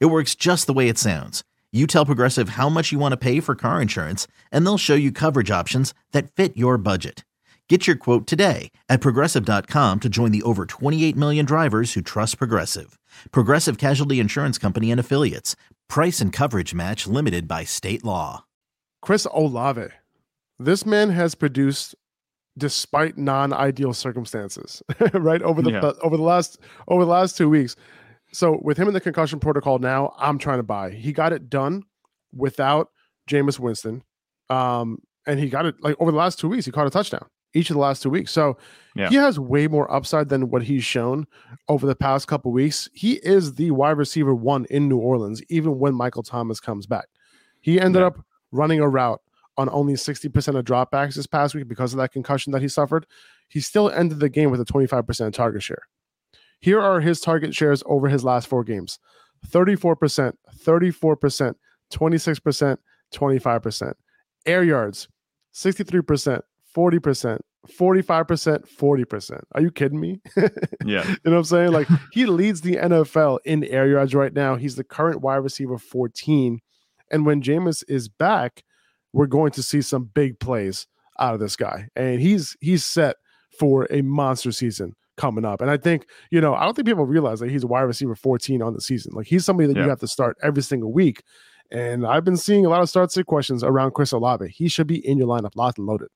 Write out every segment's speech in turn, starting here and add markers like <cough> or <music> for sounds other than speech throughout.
It works just the way it sounds. You tell Progressive how much you want to pay for car insurance, and they'll show you coverage options that fit your budget. Get your quote today at progressive.com to join the over 28 million drivers who trust Progressive. Progressive Casualty Insurance Company and Affiliates. Price and coverage match limited by state law. Chris Olave. This man has produced despite non-ideal circumstances, <laughs> right? Over the Yeah. over the last over the last 2 weeks. So with him in the concussion protocol now, I'm trying to buy. He got it done without Jameis Winston. Um and he got it like over the last 2 weeks he caught a touchdown each of the last 2 weeks. So Yeah. he has way more upside than what he's shown over the past couple weeks. He is the wide receiver 1 in New Orleans even when Michael Thomas comes back. He ended Yeah. up running a route on only 60% of dropbacks this past week because of that concussion that he suffered. He still ended the game with a 25% target share. Here are his target shares over his last four games 34%, 34%, 26%, 25%. Air yards, 63%, 40%, 45%, 40%. Are you kidding me? <laughs> Yeah. You know what I'm saying? Like he leads the NFL in air yards right now. He's the current wide receiver 14. And when Jameis is back, we're going to see some big plays out of this guy. And he's he's set for a monster season coming up. And I think, you know, I don't think people realize that he's a wide receiver 14 on the season. Like he's somebody that Yeah. you have to start every single week. And I've been seeing a lot of start sit questions around Chris Olave. He should be in your lineup locked and loaded.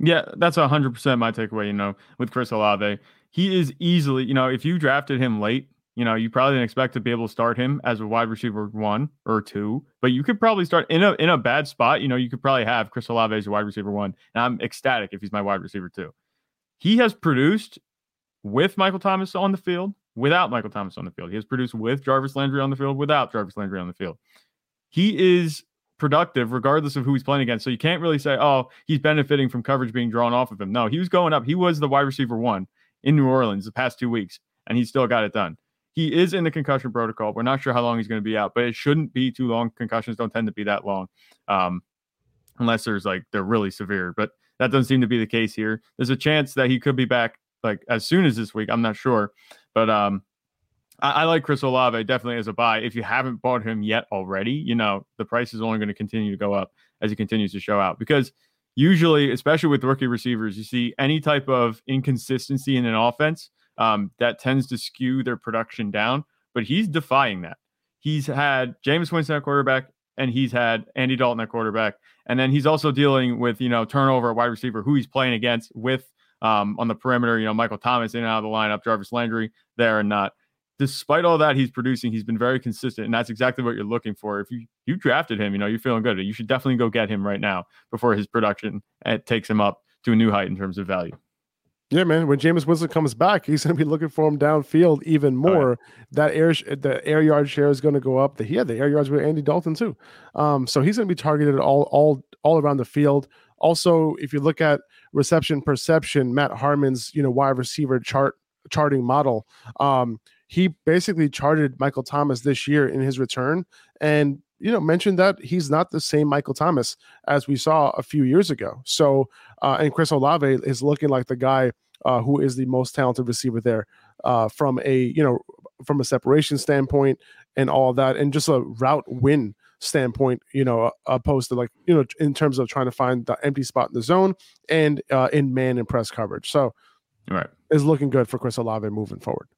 Yeah, that's hundred percent my takeaway. You know, with Chris Olave, he is easily. You know, if you drafted him late, you know, you probably didn't expect to be able to start him as a wide receiver one or two, but you could probably start in a in a bad spot. You know, you could probably have Chris Olave as a wide receiver one, and I'm ecstatic if he's my wide receiver two. He has produced with Michael Thomas on the field, without Michael Thomas on the field. He has produced with Jarvis Landry on the field, without Jarvis Landry on the field. He is productive regardless of who he's playing against. So you can't really say, oh, he's benefiting from coverage being drawn off of him. No, he was going up. He was the wide receiver one in New Orleans the past two weeks, and he still got it done. He is in the concussion protocol. We're not sure how long he's going to be out, but it shouldn't be too long. Concussions don't tend to be that long, um, unless there's like they're really severe. But that doesn't seem to be the case here. There's a chance that he could be back like as soon as this week. I'm not sure, but um, I, I like Chris Olave definitely as a buy. If you haven't bought him yet already, you know the price is only going to continue to go up as he continues to show out because usually, especially with rookie receivers, you see any type of inconsistency in an offense um, that tends to skew their production down. But he's defying that. He's had Jameis Winston at quarterback, and he's had Andy Dalton at quarterback, and then he's also dealing with you know turnover at wide receiver, who he's playing against with um, on the perimeter. You know Michael Thomas in and out of the lineup, Jarvis Landry there and not. Despite all that he's producing, he's been very consistent, and that's exactly what you're looking for. If you you drafted him, you know you're feeling good. You should definitely go get him right now before his production uh, takes him up to a new height in terms of value. Yeah, man. When Jameis Winston comes back, he's going to be looking for him downfield even more. That air, sh- the air yard share is going to go up. The, he had the air yards with Andy Dalton too, um, so he's going to be targeted all, all, all around the field. Also, if you look at reception perception, Matt Harmon's you know wide receiver chart charting model, um, he basically charted Michael Thomas this year in his return, and you know mentioned that he's not the same Michael Thomas as we saw a few years ago. So, uh, and Chris Olave is looking like the guy uh, who is the most talented receiver there uh, from a you know from a separation standpoint and all that, and just a route win standpoint. You know, opposed to like you know in terms of trying to find the empty spot in the zone and uh, in man and press coverage. So Right. is looking good for Chris Olave moving forward.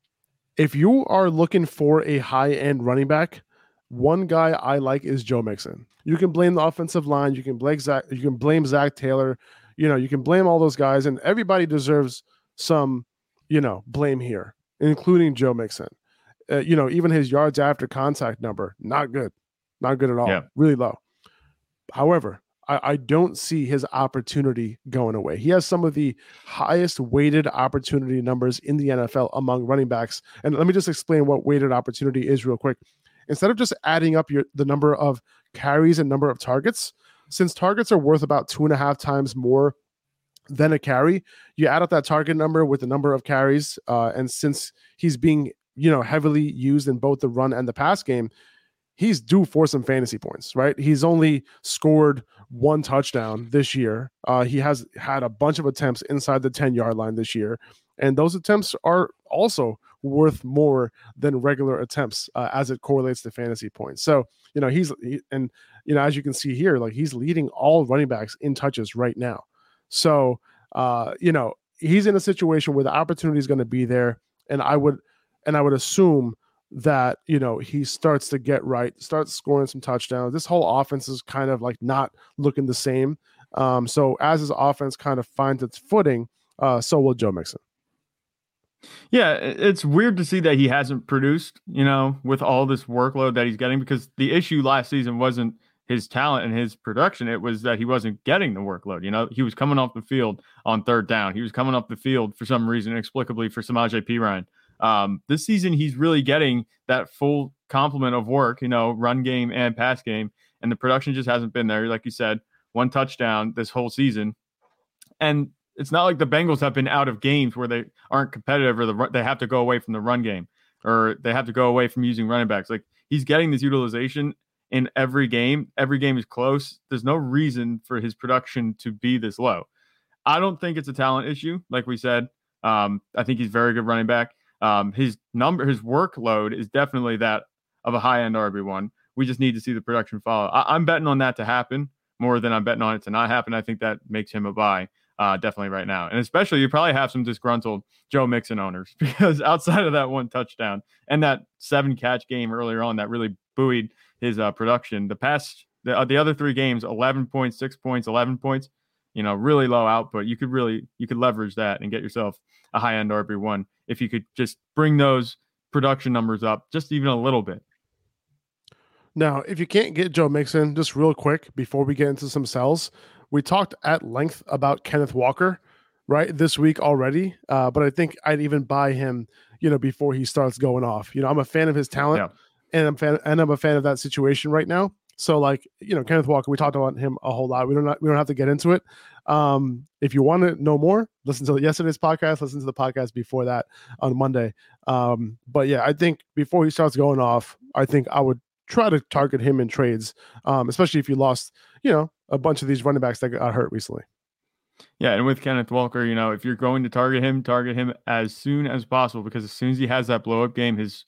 If you are looking for a high end running back, one guy I like is Joe Mixon. You can blame the offensive line. You can blame Zac. You can blame Zac Taylor. You know, you can blame all those guys, and everybody deserves some, you know, blame here, including Joe Mixon. Uh, you know, even his yards after contact number, not good, not good at all, Yeah. really low. However, I, I don't see his opportunity going away. He has some of the highest weighted opportunity numbers in the NFL among running backs. And let me just explain what weighted opportunity is real quick. instead of just adding up your the number of carries and number of targets, since targets are worth about two and a half times more than a carry, you add up that target number with the number of carries, uh, and since he's being you know heavily used in both the run and the pass game, he's due for some fantasy points, right? He's only scored one touchdown this year. Uh, he has had a bunch of attempts inside the 10 yard line this year. And those attempts are also worth more than regular attempts uh, as it correlates to fantasy points. So, you know, he's, he, and, you know, as you can see here, like he's leading all running backs in touches right now. So, uh, you know, he's in a situation where the opportunity is going to be there. And I would, and I would assume that you know he starts to get right, starts scoring some touchdowns. This whole offense is kind of like not looking the same. Um, so as his offense kind of finds its footing, uh, so will Joe Mixon. Yeah, it's weird to see that he hasn't produced, you know, with all this workload that he's getting because the issue last season wasn't his talent and his production. It was that he wasn't getting the workload. You know, he was coming off the field on third down. He was coming off the field for some reason, inexplicably for Samaje Perine. Um, this season, he's really getting that full complement of work, you know, run game and pass game, and the production just hasn't been there. Like you said, one touchdown this whole season, and it's not like the Bengals have been out of games where they aren't competitive or the, they have to go away from the run game or they have to go away from using running backs. Like he's getting this utilization in every game. Every game is close. There's no reason for his production to be this low. I don't think it's a talent issue, like we said. Um, I think he's very good running back. Um, his number, his workload is definitely that of a high end RB one. We just need to see the production follow. I, am betting on that to happen more than I'm betting on it to not happen. I think that makes him a buy. Uh, definitely right now. And especially you probably have some disgruntled Joe Mixon owners <laughs> because outside of that one touchdown and that seven catch game earlier on that really buoyed his uh, production, the past, the, uh, the other three games, 11 points, six points, 11 points, you know, really low output. You could really, you could leverage that and get yourself a high end RB1 if you could just bring those production numbers up just even a little bit. Now, if you can't get Joe Mixon, just real quick before we get into some sells, we talked at length about Kenneth Walker, right, this week already. Uh, but I think I'd even buy him, you know, before he starts going off. You know, I'm a fan of his talent, yeah. and I'm fan, and I'm a fan of that situation right now. So, like, you know, Kenneth Walker, we talked about him a whole lot. We don't we don't have to get into it. Um, if you want to know more, listen to yesterday's podcast, listen to the podcast before that on Monday. Um, but yeah, I think before he starts going off, I think I would try to target him in trades, um, especially if you lost, you know, a bunch of these running backs that got hurt recently. Yeah, and with Kenneth Walker, you know, if you're going to target him, target him as soon as possible because as soon as he has that blow up game, his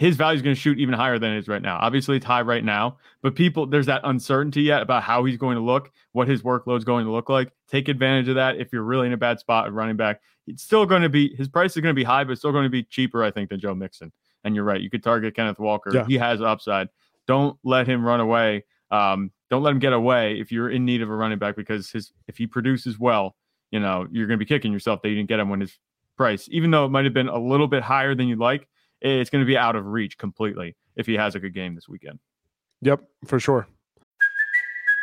his value is going to shoot even higher than it is right now. Obviously, it's high right now, but people, there's that uncertainty yet about how he's going to look, what his workload is going to look like. Take advantage of that. If you're really in a bad spot at running back, it's still going to be his price is going to be high, but still going to be cheaper, I think, than Joe Mixon. And you're right. You could target Kenneth Walker. Yeah. He has upside. Don't let him run away. Um, don't let him get away if you're in need of a running back because his if he produces well, you know, you're going to be kicking yourself that you didn't get him when his price, even though it might have been a little bit higher than you'd like it's going to be out of reach completely if he has a good game this weekend. Yep, for sure.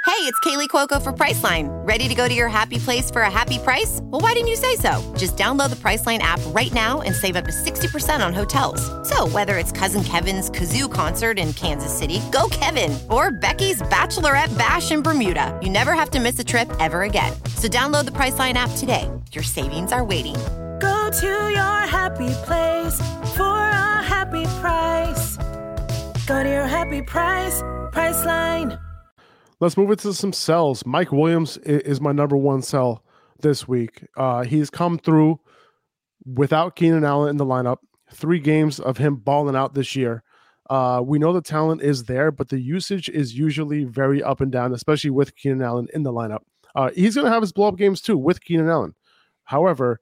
Hey, it's Kaley Cuoco for Priceline. Ready to go to your happy place for a happy price? Well, why didn't you say so? Just download the Priceline app right now and save up to 60% on hotels. So, whether it's Cousin Kevin's Kazoo concert in Kansas City, go Kevin, or Becky's Bachelorette Bash in Bermuda, you never have to miss a trip ever again. So, download the Priceline app today. Your savings are waiting Go to your happy place for a happy price. Go to your happy price, Priceline. Let's move into some sells. Mike Williams is my number one sell this week. Uh, he's come through without Keenan Allen in the lineup. Three games of him balling out this year. Uh, we know the talent is there, but the usage is usually very up and down, especially with Keenan Allen in the lineup. Uh, he's going to have his blow up games too with Keenan Allen. However,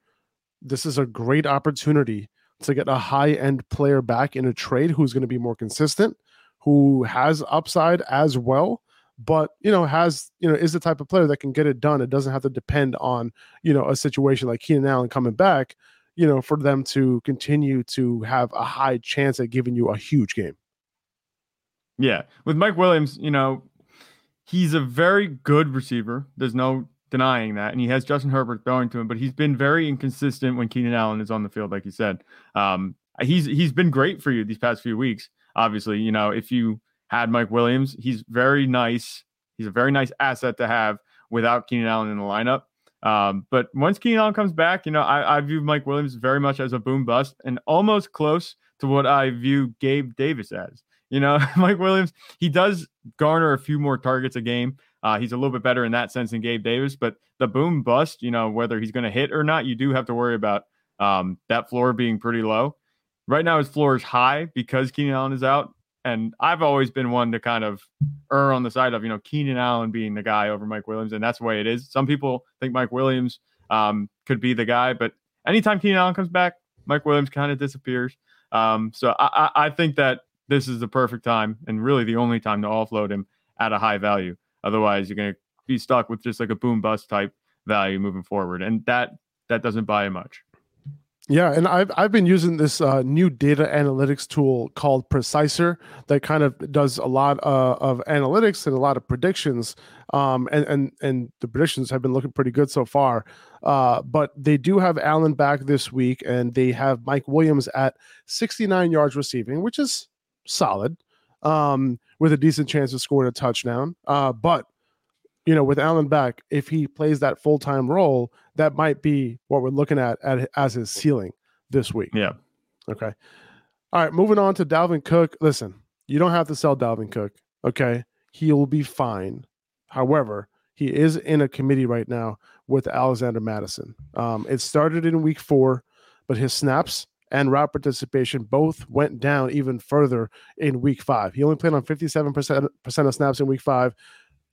this is a great opportunity to get a high end player back in a trade who's going to be more consistent, who has upside as well, but you know has you know is the type of player that can get it done. It doesn't have to depend on you know a situation like Keenan Allen coming back, you know, for them to continue to have a high chance at giving you a huge game. Yeah, with Mike Williams, you know, he's a very good receiver. There's no denying that, and he has Justin Herbert throwing to him, but he's been very inconsistent when Keenan Allen is on the field, like you said. Um, he's he's been great for you these past few weeks. obviously, you know, if you had Mike Williams, he's very nice. He's a very nice asset to have without Keenan Allen in the lineup. Um, but once Keenan Allen comes back, you know, I, I view Mike Williams very much as a boom bust and almost close to what I view Gabe Davis as. You know, <laughs> Mike Williams, he does garner a few more targets a game. Uh, he's a little bit better in that sense than Gabe Davis, but the boom bust, you know, whether he's going to hit or not, you do have to worry about um, that floor being pretty low. Right now, his floor is high because Keenan Allen is out. And I've always been one to kind of err on the side of, you know, Keenan Allen being the guy over Mike Williams. And that's the way it is. Some people think Mike Williams um, could be the guy, but anytime Keenan Allen comes back, Mike Williams kind of disappears. Um, so I, I, think that this is the perfect time and really the only time to offload him at a high value. Otherwise, you're going to be stuck with just like a boom bust type value moving forward. And that that doesn't buy much. Yeah, and I've I've been using this uh, new data analytics tool called Preciser that kind of does a lot uh, of analytics and a lot of predictions. Um, and and and the predictions have been looking pretty good so far. Uh, but they do have Allen back this week, and they have Mike Williams at 69 yards receiving, which is solid, um, with a decent chance of scoring a touchdown. Uh, but you know, with Allen back, if he plays that full time role, that might be what we're looking at, at as his ceiling this week. Yeah. Okay. All right. Moving on to Dalvin Cook. Listen, you don't have to sell Dalvin Cook. Okay. He will be fine. However, he is in a committee right now with Alexander Mattison. Um, it started in week four, but his snaps and route participation both went down even further in week five. He only played on 57% of snaps in week five,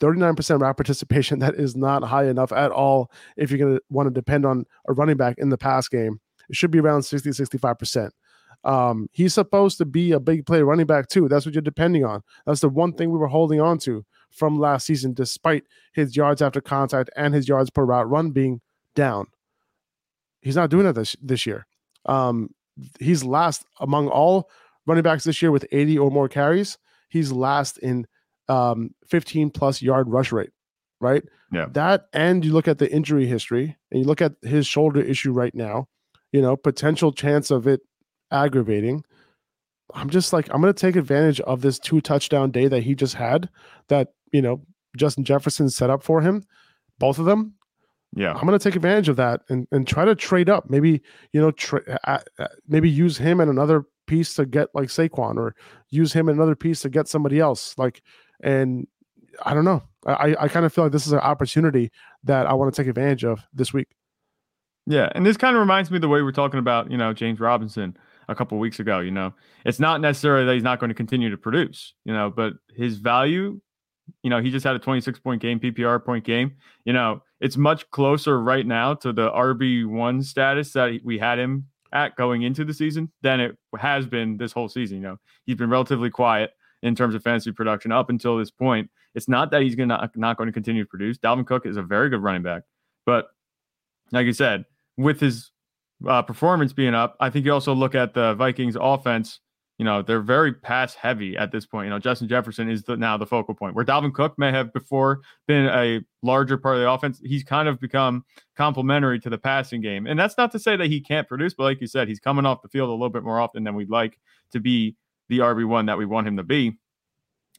39% route participation. <laughs> That is not high enough at all if you're going to want to depend on a running back in the pass game. It should be around 60, 65%. Um, he's supposed to be a big play running back too. That's what you're depending on. That's the one thing we were holding on to from last season, despite his yards after contact and his yards per route run being down. He's not doing that this this year. Um, he's last among all running backs this year with 80 or more carries. He's last in um, 15 plus yard rush rate, right? Yeah. That and you look at the injury history and you look at his shoulder issue right now, you know, potential chance of it aggravating. I'm just like, I'm going to take advantage of this two touchdown day that he just had that, you know, Justin Jefferson set up for him, both of them. Yeah. I'm going to take advantage of that and, and try to trade up. Maybe, you know, tra- uh, uh, maybe use him and another piece to get like Saquon or use him and another piece to get somebody else. Like, and I don't know. I, I kind of feel like this is an opportunity that I want to take advantage of this week. Yeah, and this kind of reminds me of the way we're talking about, you know, James Robinson a couple weeks ago. You know, it's not necessarily that he's not going to continue to produce, you know, but his value, you know, he just had a 26 point game, PPR point game. You know, it's much closer right now to the RB one status that we had him at going into the season than it has been this whole season. You know, he's been relatively quiet in terms of fantasy production up until this point. It's not that he's gonna not going to continue to produce. Dalvin Cook is a very good running back, but like you said, with his uh, performance being up, I think you also look at the Vikings offense. You know, they're very pass heavy at this point. You know, Justin Jefferson is the, now the focal point where Dalvin Cook may have before been a larger part of the offense. He's kind of become complementary to the passing game. And that's not to say that he can't produce, but like you said, he's coming off the field a little bit more often than we'd like to be the RB1 that we want him to be.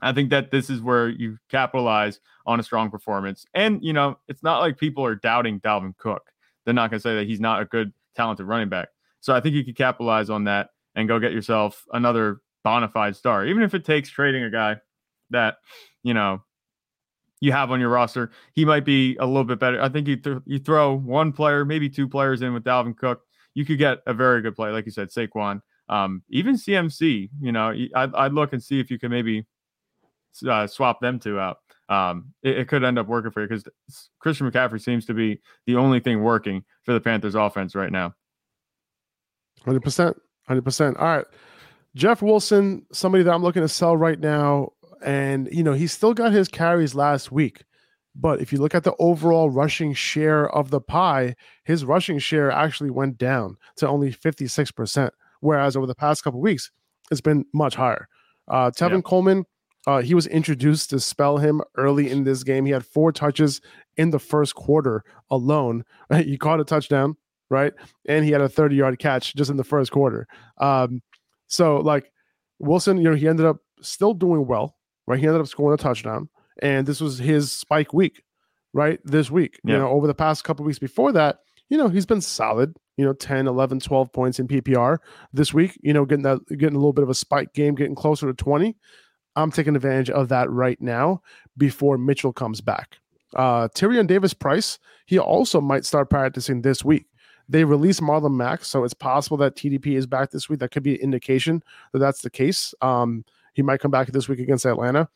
I think that this is where you capitalize on a strong performance. And, you know, it's not like people are doubting Dalvin Cook. They're not going to say that he's not a good, talented running back. So I think you could capitalize on that and go get yourself another bona fide star, even if it takes trading a guy that, you know, you have on your roster. He might be a little bit better. I think you, th- you throw one player, maybe two players in with Dalvin Cook. You could get a very good play, like you said, Saquon um, even CMC, you know, I'd, I'd, look and see if you can maybe uh, swap them two out. Um, it, it, could end up working for you because Christian McCaffrey seems to be the only thing working for the Panthers offense right now. 100%. 100%. All right. Jeff Wilson, somebody that I'm looking to sell right now. And, you know, he still got his carries last week. But if you look at the overall rushing share of the pie, his rushing share actually went down to only 56%. Whereas over the past couple weeks, it's been much higher. Uh, Tevin yeah. Coleman, uh, he was introduced to spell him early in this game. He had four touches in the first quarter alone. <laughs> He caught a touchdown, right? And he had a 30 yard catch just in the first quarter. Um, so, like, Wilson, you know, he ended up still doing well, right? He ended up scoring a touchdown, and this was his spike week, right? This week, Yeah. you know, over the past couple weeks before that, you know, he's been solid, you know, 10, 11, 12 points in PPR this week, you know, getting that, getting a little bit of a spike game, getting closer to 20. I'm taking advantage of that right now before Mitchell comes back. Uh, Tyrion Davis Price, he also might start practicing this week. They released Marlon Mack, so it's possible that TDP is back this week. That could be an indication that that's the case. Um, he might come back this week against Atlanta.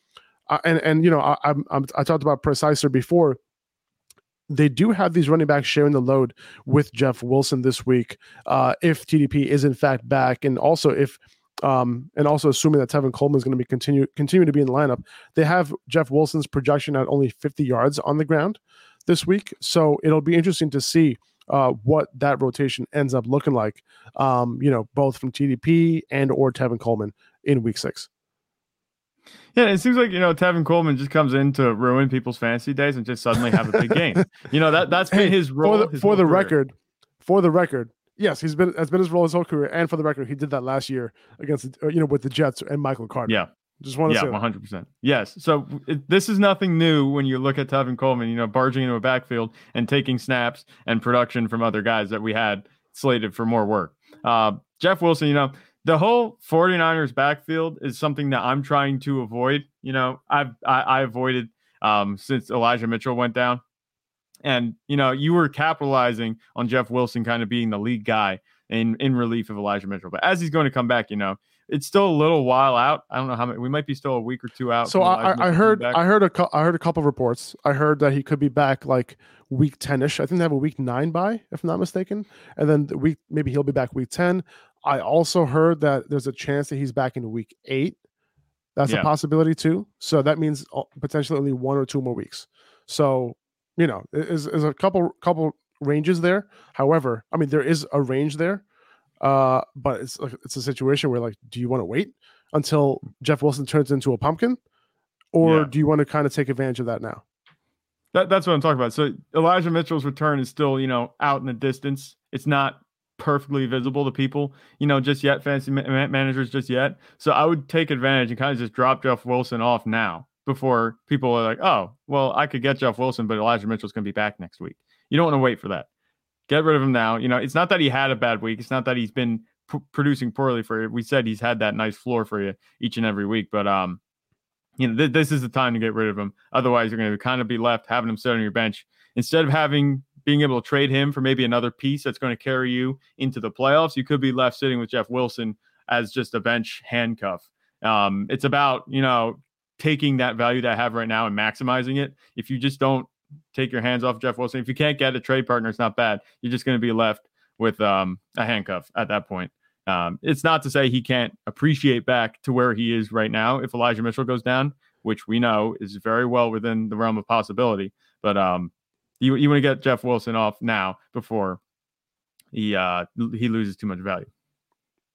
Uh, and and you know I, I'm, I'm I talked about Preciser before. They do have these running backs sharing the load with Jeff Wilson this week. Uh, if TDP is in fact back, and also if um, and also assuming that Tevin Coleman is going to be continue continue to be in the lineup, they have Jeff Wilson's projection at only 50 yards on the ground this week. So it'll be interesting to see uh, what that rotation ends up looking like. Um, you know, both from TDP and or Tevin Coleman in Week Six. Yeah, it seems like you know Tevin Coleman just comes in to ruin people's fantasy days and just suddenly have a big game. <laughs> You know that that's been his role. for the, for the record. For the record, yes, he's been has been his role his whole career, and for the record, he did that last year against uh, you know with the Jets and Michael Carter. Yeah, just want to yeah, say hundred percent. Yes. So it, this is nothing new when you look at Tevin Coleman. You know, barging into a backfield and taking snaps and production from other guys that we had slated for more work. Uh, Jeff Wilson, you know, the whole 49ers backfield is something that I'm trying to avoid. You know, I've I, I avoided um, since Elijah Mitchell went down. And you know, you were capitalizing on Jeff Wilson kind of being the lead guy in in relief of Elijah Mitchell. But as he's going to come back, you know, it's still a little while out. I don't know how many. We might be still a week or two out. So I, I- I heard. I heard a cou- I heard a couple of reports. I heard that he could be back like week ten ish. I think they have a week nine bye, if I'm not mistaken, and then the week maybe he'll be back week ten. I also heard that there's a chance that he's back in week eight. That's a possibility too. So that means uh, potentially only one or two more weeks. So you know, is is a couple couple ranges there. However, I mean there is a range there, uh, but it's like it's a situation where like, do you want to wait until Jeff Wilson turns into a pumpkin, or Yeah. do you want to kind of take advantage of that now? That, that's what I'm talking about. So Elijah Mitchell's return is still, you know, out in the distance. It's not perfectly visible to people, you know, just yet, fantasy ma- ma- managers just yet. So I would take advantage and kind of just drop Jeff Wilson off now before people are like, oh, well, I could get Jeff Wilson, but Elijah Mitchell's going to be back next week. You don't want to wait for that. Get rid of him now. You know, it's not that he had a bad week. It's not that he's been p- producing poorly for you. We said he's had that nice floor for you each and every week, but um, you know, th- this is the time to get rid of him. Otherwise, you're going to kind of be left having him sit on your bench instead of having being able to trade him for maybe another piece that's going to carry you into the playoffs. You could be left sitting with Jeff Wilson as just a bench handcuff. Um, it's about you know taking that value that I have right now and maximizing it. If you just don't take your hands off Jeff Wilson, if you can't get a trade partner, it's not bad. You're just going to be left with um, a handcuff at that point. Um, it's not to say he can't appreciate back to where he is right now if Elijah Mitchell goes down, which we know is very well within the realm of possibility. But um, you you want to get Jeff Wilson off now before he uh he loses too much value.